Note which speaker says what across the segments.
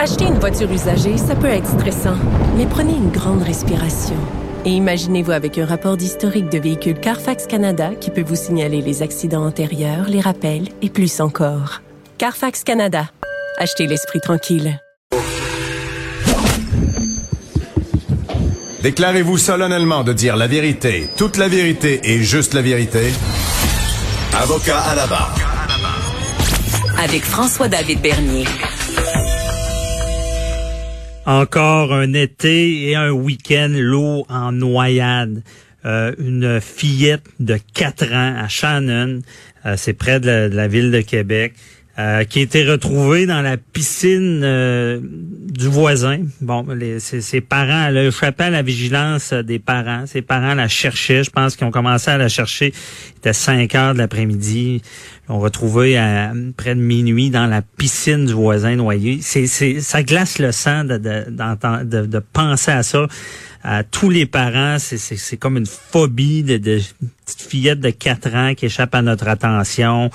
Speaker 1: Acheter une voiture usagée, ça peut être stressant, mais prenez une grande respiration. Et imaginez-vous avec un rapport d'historique de véhicule Carfax Canada qui peut vous signaler les accidents antérieurs, les rappels et plus encore. Carfax Canada. Achetez l'esprit tranquille.
Speaker 2: Déclarez-vous solennellement de dire la vérité, toute la vérité et juste la vérité. Avocat à la barre.
Speaker 3: Avec François-David Bernier.
Speaker 4: Encore un été et un week-end lourd en noyade. Euh, une fillette de 4 ans à Shannon, euh, c'est près de la, ville de Québec, euh, qui a été retrouvée dans la piscine du voisin. Bon, les, ses, parents, elle a à la vigilance des parents. Ses parents la cherchaient. Je pense qu'ils ont commencé à la chercher. Il était 5 heures de l'après-midi. On retrouvé à près de minuit dans la piscine du voisin noyé. C'est, ça glace le sang de, de penser à ça. À tous les parents, c'est, comme une phobie de, de petite fillette de 4 ans qui échappe à notre attention.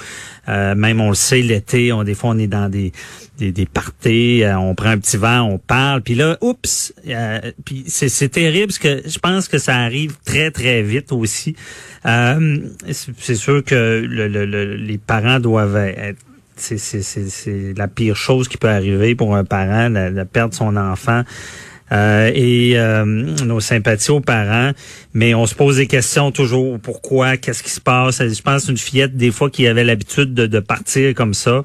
Speaker 4: Euh, même on le sait, l'été, on, des fois on est dans des, des, des parties, euh, on prend un petit vent, on parle, puis là, oups, euh, puis c'est, terrible parce que je pense que ça arrive très très vite aussi. Euh, c'est sûr que les parents doivent être c'est la pire chose qui peut arriver pour un parent, de, perdre son enfant. Euh, et euh, nos sympathies aux parents, mais on se pose des questions toujours. Pourquoi? Qu'est-ce qui se passe? Je pense une fillette, des fois, qui avait l'habitude de, partir comme ça.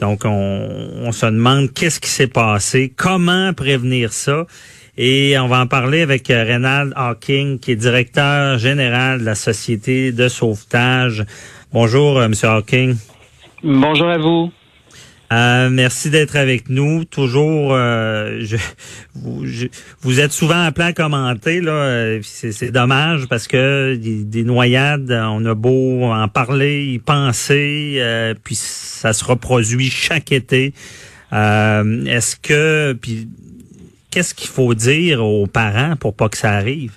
Speaker 4: Donc, on, on se demande qu'est-ce qui s'est passé, comment prévenir ça? Et on va en parler avec euh, Reynald Hawking, qui est directeur général de la Société de sauvetage. Bonjour, euh, M. Hawking.
Speaker 5: Bonjour à vous.
Speaker 4: Euh, merci d'être avec nous. Toujours, je, vous, êtes souvent appelé à commenter. Là, c'est, dommage parce que des, noyades, on a beau en parler, y penser, puis ça se reproduit chaque été. est-ce que, puis qu'est-ce qu'il faut dire aux parents pour pas que ça arrive?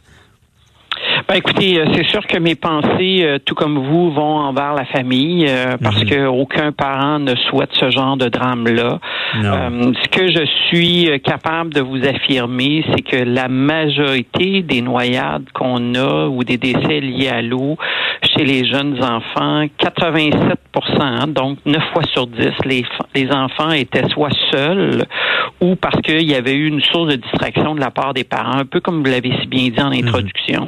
Speaker 5: Ben, écoutez, euh, c'est sûr que mes pensées, euh, tout comme vous, vont envers la famille euh, parce mhm. que aucun parent ne souhaite ce genre de drame-là. ce que je suis capable de vous affirmer, c'est que la majorité des noyades qu'on a ou des décès liés à l'eau chez les jeunes enfants, 87% hein, donc 9 fois sur 10, les, les enfants étaient soit seuls ou parce qu'il y avait eu une source de distraction de la part des parents, un peu comme vous l'avez si bien dit en mhm. introduction.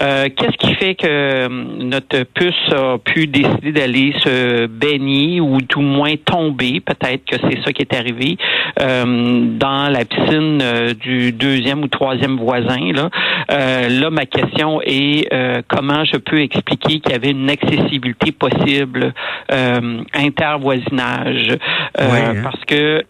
Speaker 5: Euh, qu'est-ce qui fait que euh, notre puce a pu décider d'aller se baigner ou tout moins tomber, peut-être que c'est ça qui est arrivé, euh, dans la piscine du deuxième ou troisième voisin. Là, là ma question est comment je peux expliquer qu'il y avait une accessibilité possible intervoisinage, hein. parce que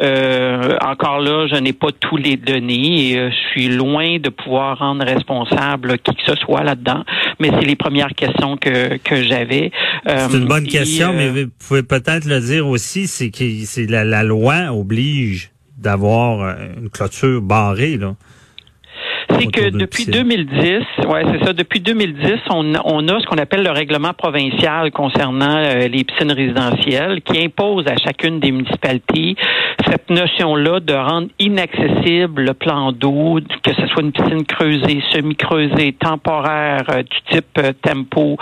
Speaker 5: encore là, je n'ai pas tous les données et je suis loin de pouvoir rendre responsable qui que ce soit là-dedans, mais c'est les premières questions que, que j'avais.
Speaker 4: c'est une bonne euh, question, mais euh, vous pouvez peut-être le dire aussi, c'est que c'est la, la loi oblige d'avoir euh, une clôture barrée, là
Speaker 5: c'est que depuis 2010, ouais, c'est ça. Depuis 2010, on, on a ce qu'on appelle le règlement provincial concernant euh, les piscines résidentielles, qui impose à chacune des municipalités cette notion-là de rendre inaccessible le plan d'eau, que ce soit une piscine creusée, semi-creusée, temporaire, euh, du type euh, tempo,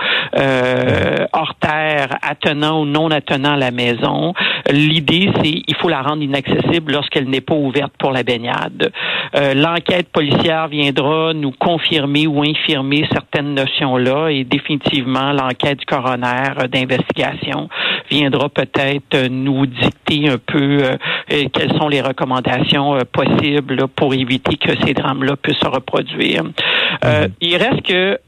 Speaker 5: hors terre, attenant ou non attenant à la maison. L'idée, c'est il faut la rendre inaccessible lorsqu'elle n'est pas ouverte pour la baignade. L'enquête policière viendra nous confirmer ou infirmer certaines notions-là et définitivement l'enquête du coroner euh, d'investigation viendra peut-être nous dicter un peu euh, euh, quelles sont les recommandations possibles pour éviter que ces drames-là puissent se reproduire. Mm-hmm. il reste que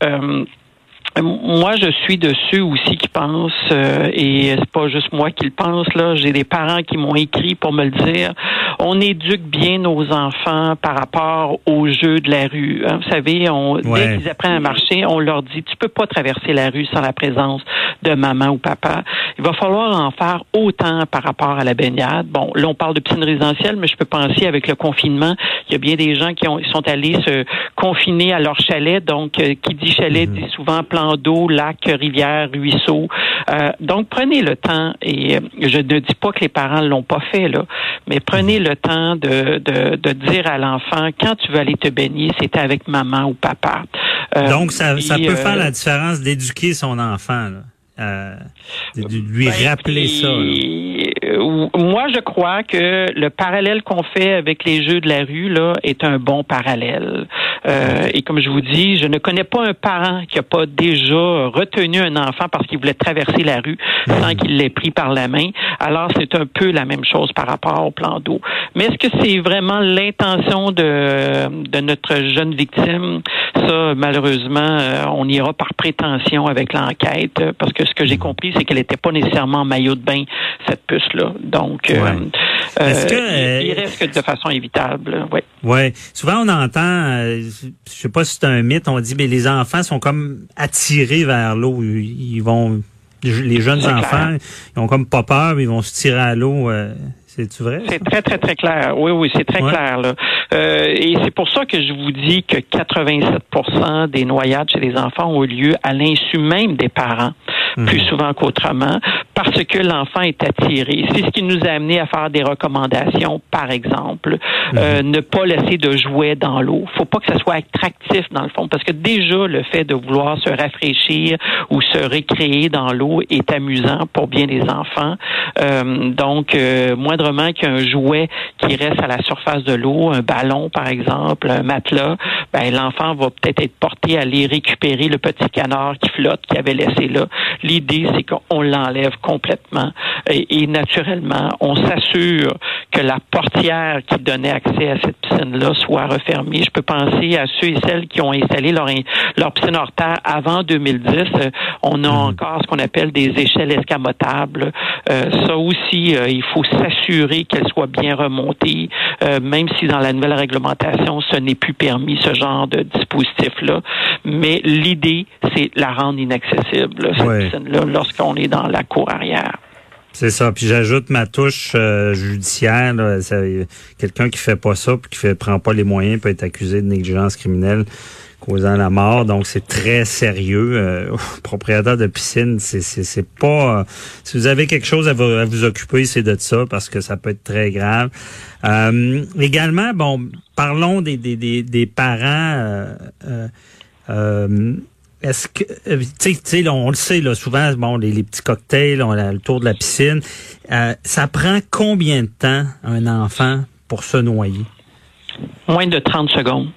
Speaker 5: moi, je suis de ceux aussi qui pensent, euh, et c'est pas juste moi qui le pense, là, j'ai des parents qui m'ont écrit pour me le dire, on éduque bien nos enfants par rapport aux jeux de la rue. Hein. Vous savez, on, dès qu'ils apprennent à marcher, on leur dit, tu peux pas traverser la rue sans la présence de maman ou papa. Il va falloir en faire autant par rapport à la baignade. Bon, là, on parle de piscine résidentielle, mais je peux penser avec le confinement, il y a bien des gens qui ont, sont allés se confiner à leur chalet, donc, euh, qui dit chalet mhm. dit souvent plan d'eau, lacs, rivières, ruisseaux. donc, prenez le temps, et je ne dis pas que les parents l'ont pas fait, là, mais prenez le temps de, de, de dire à l'enfant, quand tu veux aller te baigner, c'est avec maman ou papa.
Speaker 4: donc, ça, ça peut faire la différence d'éduquer son enfant. Là. Euh, de, lui ben, rappeler ça.
Speaker 5: Euh, moi, je crois que le parallèle qu'on fait avec les jeux de la rue là est un bon parallèle. Euh, et comme je vous dis, je ne connais pas un parent qui a pas déjà retenu un enfant parce qu'il voulait traverser la rue sans qu'il l'ait pris par la main. Alors, c'est un peu la même chose par rapport au plan d'eau. Mais est-ce que c'est vraiment l'intention de, de notre jeune victime? Ça, malheureusement, on ira par prétention avec l'enquête parce que ce que j'ai compris, c'est qu'elle n'était pas nécessairement maillot de bain, cette puce-là. Donc, euh, euh, que, il, reste que de façon évitable. Oui.
Speaker 4: Ouais. Souvent, on entend, euh, je sais pas si c'est un mythe, on dit, mais les enfants sont comme attirés vers l'eau. Ils vont, les jeunes enfants, ils ont comme pas peur, ils vont se tirer à l'eau. C'est vrai?
Speaker 5: C'est très, très, très clair. Oui, oui, c'est très clair. Là. Euh, et c'est pour ça que je vous dis que 87% des noyades chez les enfants ont eu lieu à l'insu même des parents, mhm. plus souvent qu'autrement, parce que l'enfant est attiré. C'est ce qui nous a amené à faire des recommandations, par exemple, euh, mhm. ne pas laisser de jouets dans l'eau. faut pas que ça soit attractif, dans le fond, parce que déjà, le fait de vouloir se rafraîchir ou se récréer dans l'eau est amusant pour bien les enfants. Euh, donc, euh, moindrement qu'un jouet qui reste à la surface de l'eau, un ballon par exemple, un matelas, ben, l'enfant va peut-être être porté à aller récupérer le petit canard qui flotte, qui avait laissé là. L'idée, c'est qu'on l'enlève complètement et, naturellement, on s'assure que la portière qui donnait accès à cette piscine-là soit refermée. Je peux penser à ceux et celles qui ont installé leur, leur piscine hors terre avant 2010. On a mhm. encore ce qu'on appelle des échelles escamotables. Euh, ça aussi, euh, il faut s'assurer qu'elle soit bien remontée, euh, même si dans la nouvelle réglementation, ce n'est plus permis, ce genre de dispositif-là. Mais l'idée, c'est la rendre inaccessible, cette piscine-là, lorsqu'on est dans la cour
Speaker 4: C'est ça. Puis j'ajoute ma touche judiciaire. Quelqu'un qui fait pas ça, puis qui fait, prend pas les moyens, peut être accusé de négligence criminelle causant la mort. Donc, c'est très sérieux. Euh, propriétaire de piscine, c'est, c'est, pas... Euh, si vous avez quelque chose à vous, à vous occuper, c'est de ça, parce que ça peut être très grave. Euh, également, bon, parlons des, des, des, des parents... Euh, est-ce que, sais, on le sait, souvent, bon, les, petits cocktails, le tour de la piscine. ça prend combien de temps un enfant pour se noyer?
Speaker 5: Moins de 30 secondes.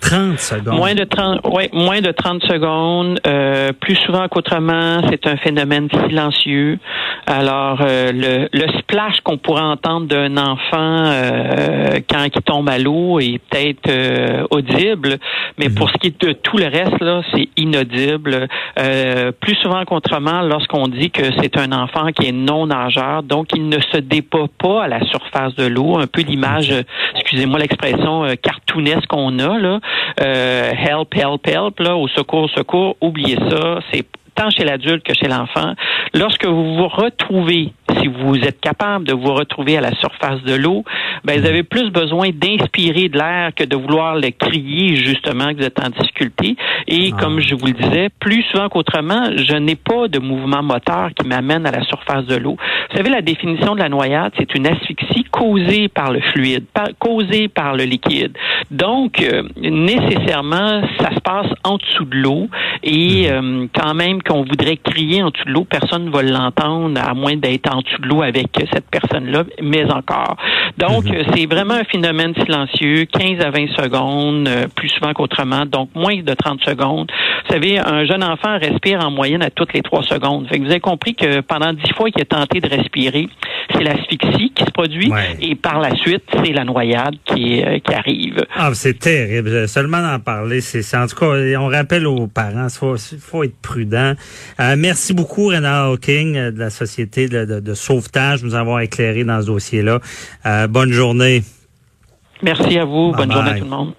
Speaker 4: 30 secondes.
Speaker 5: Moins de 30, ouais, moins de 30 secondes. Euh, plus souvent qu'autrement, c'est un phénomène silencieux. Alors, euh, le, le, splash qu'on pourrait entendre d'un enfant euh, quand il tombe à l'eau est peut-être euh, audible, mais pour mhm. ce qui est de tout le reste, là, c'est inaudible. Euh, plus souvent qu'autrement, lorsqu'on dit que c'est un enfant qui est non nageur, donc il ne se débat pas à la surface de l'eau, un peu l'image, excusez-moi l'expression cartoonesque qu'on a là. Euh, help, help, help, là, au secours, secours, oubliez ça. C'est tant chez l'adulte que chez l'enfant. Lorsque vous vous retrouvez si vous êtes capable de vous retrouver à la surface de l'eau, ben, vous avez plus besoin d'inspirer de l'air que de vouloir le crier justement que vous êtes en difficulté. Et ah. comme je vous le disais, plus souvent qu'autrement, je n'ai pas de mouvement moteur qui m'amène à la surface de l'eau. Vous savez, la définition de la noyade, c'est une asphyxie causée par le fluide, causée par le liquide. Donc, euh, nécessairement, ça se passe en dessous de l'eau. Et hmm. euh, quand même qu'on voudrait crier en dessous de l'eau, personne ne va l'entendre à moins d'être en de l'eau avec cette personne-là, mais encore. Donc, mhm. c'est vraiment un phénomène silencieux, 15 à 20 secondes, euh, plus souvent qu'autrement, donc moins de 30 secondes. Vous savez, un jeune enfant respire en moyenne à toutes les 3 secondes. Fait que vous avez compris que pendant 10 fois qu'il est tenté de respirer, c'est l'asphyxie qui se produit et par la suite, c'est la noyade qui, euh, qui arrive.
Speaker 4: Ah, c'est terrible. Seulement d'en parler, c'est en tout cas, on rappelle aux parents, il faut, faut, être prudent. Euh, merci beaucoup, Renard Hawking, de la Société de, de, de sauvetage, nous avoir éclairé dans ce dossier-là. Euh, bonne journée.
Speaker 5: Merci à vous. bonne journée à tout le monde.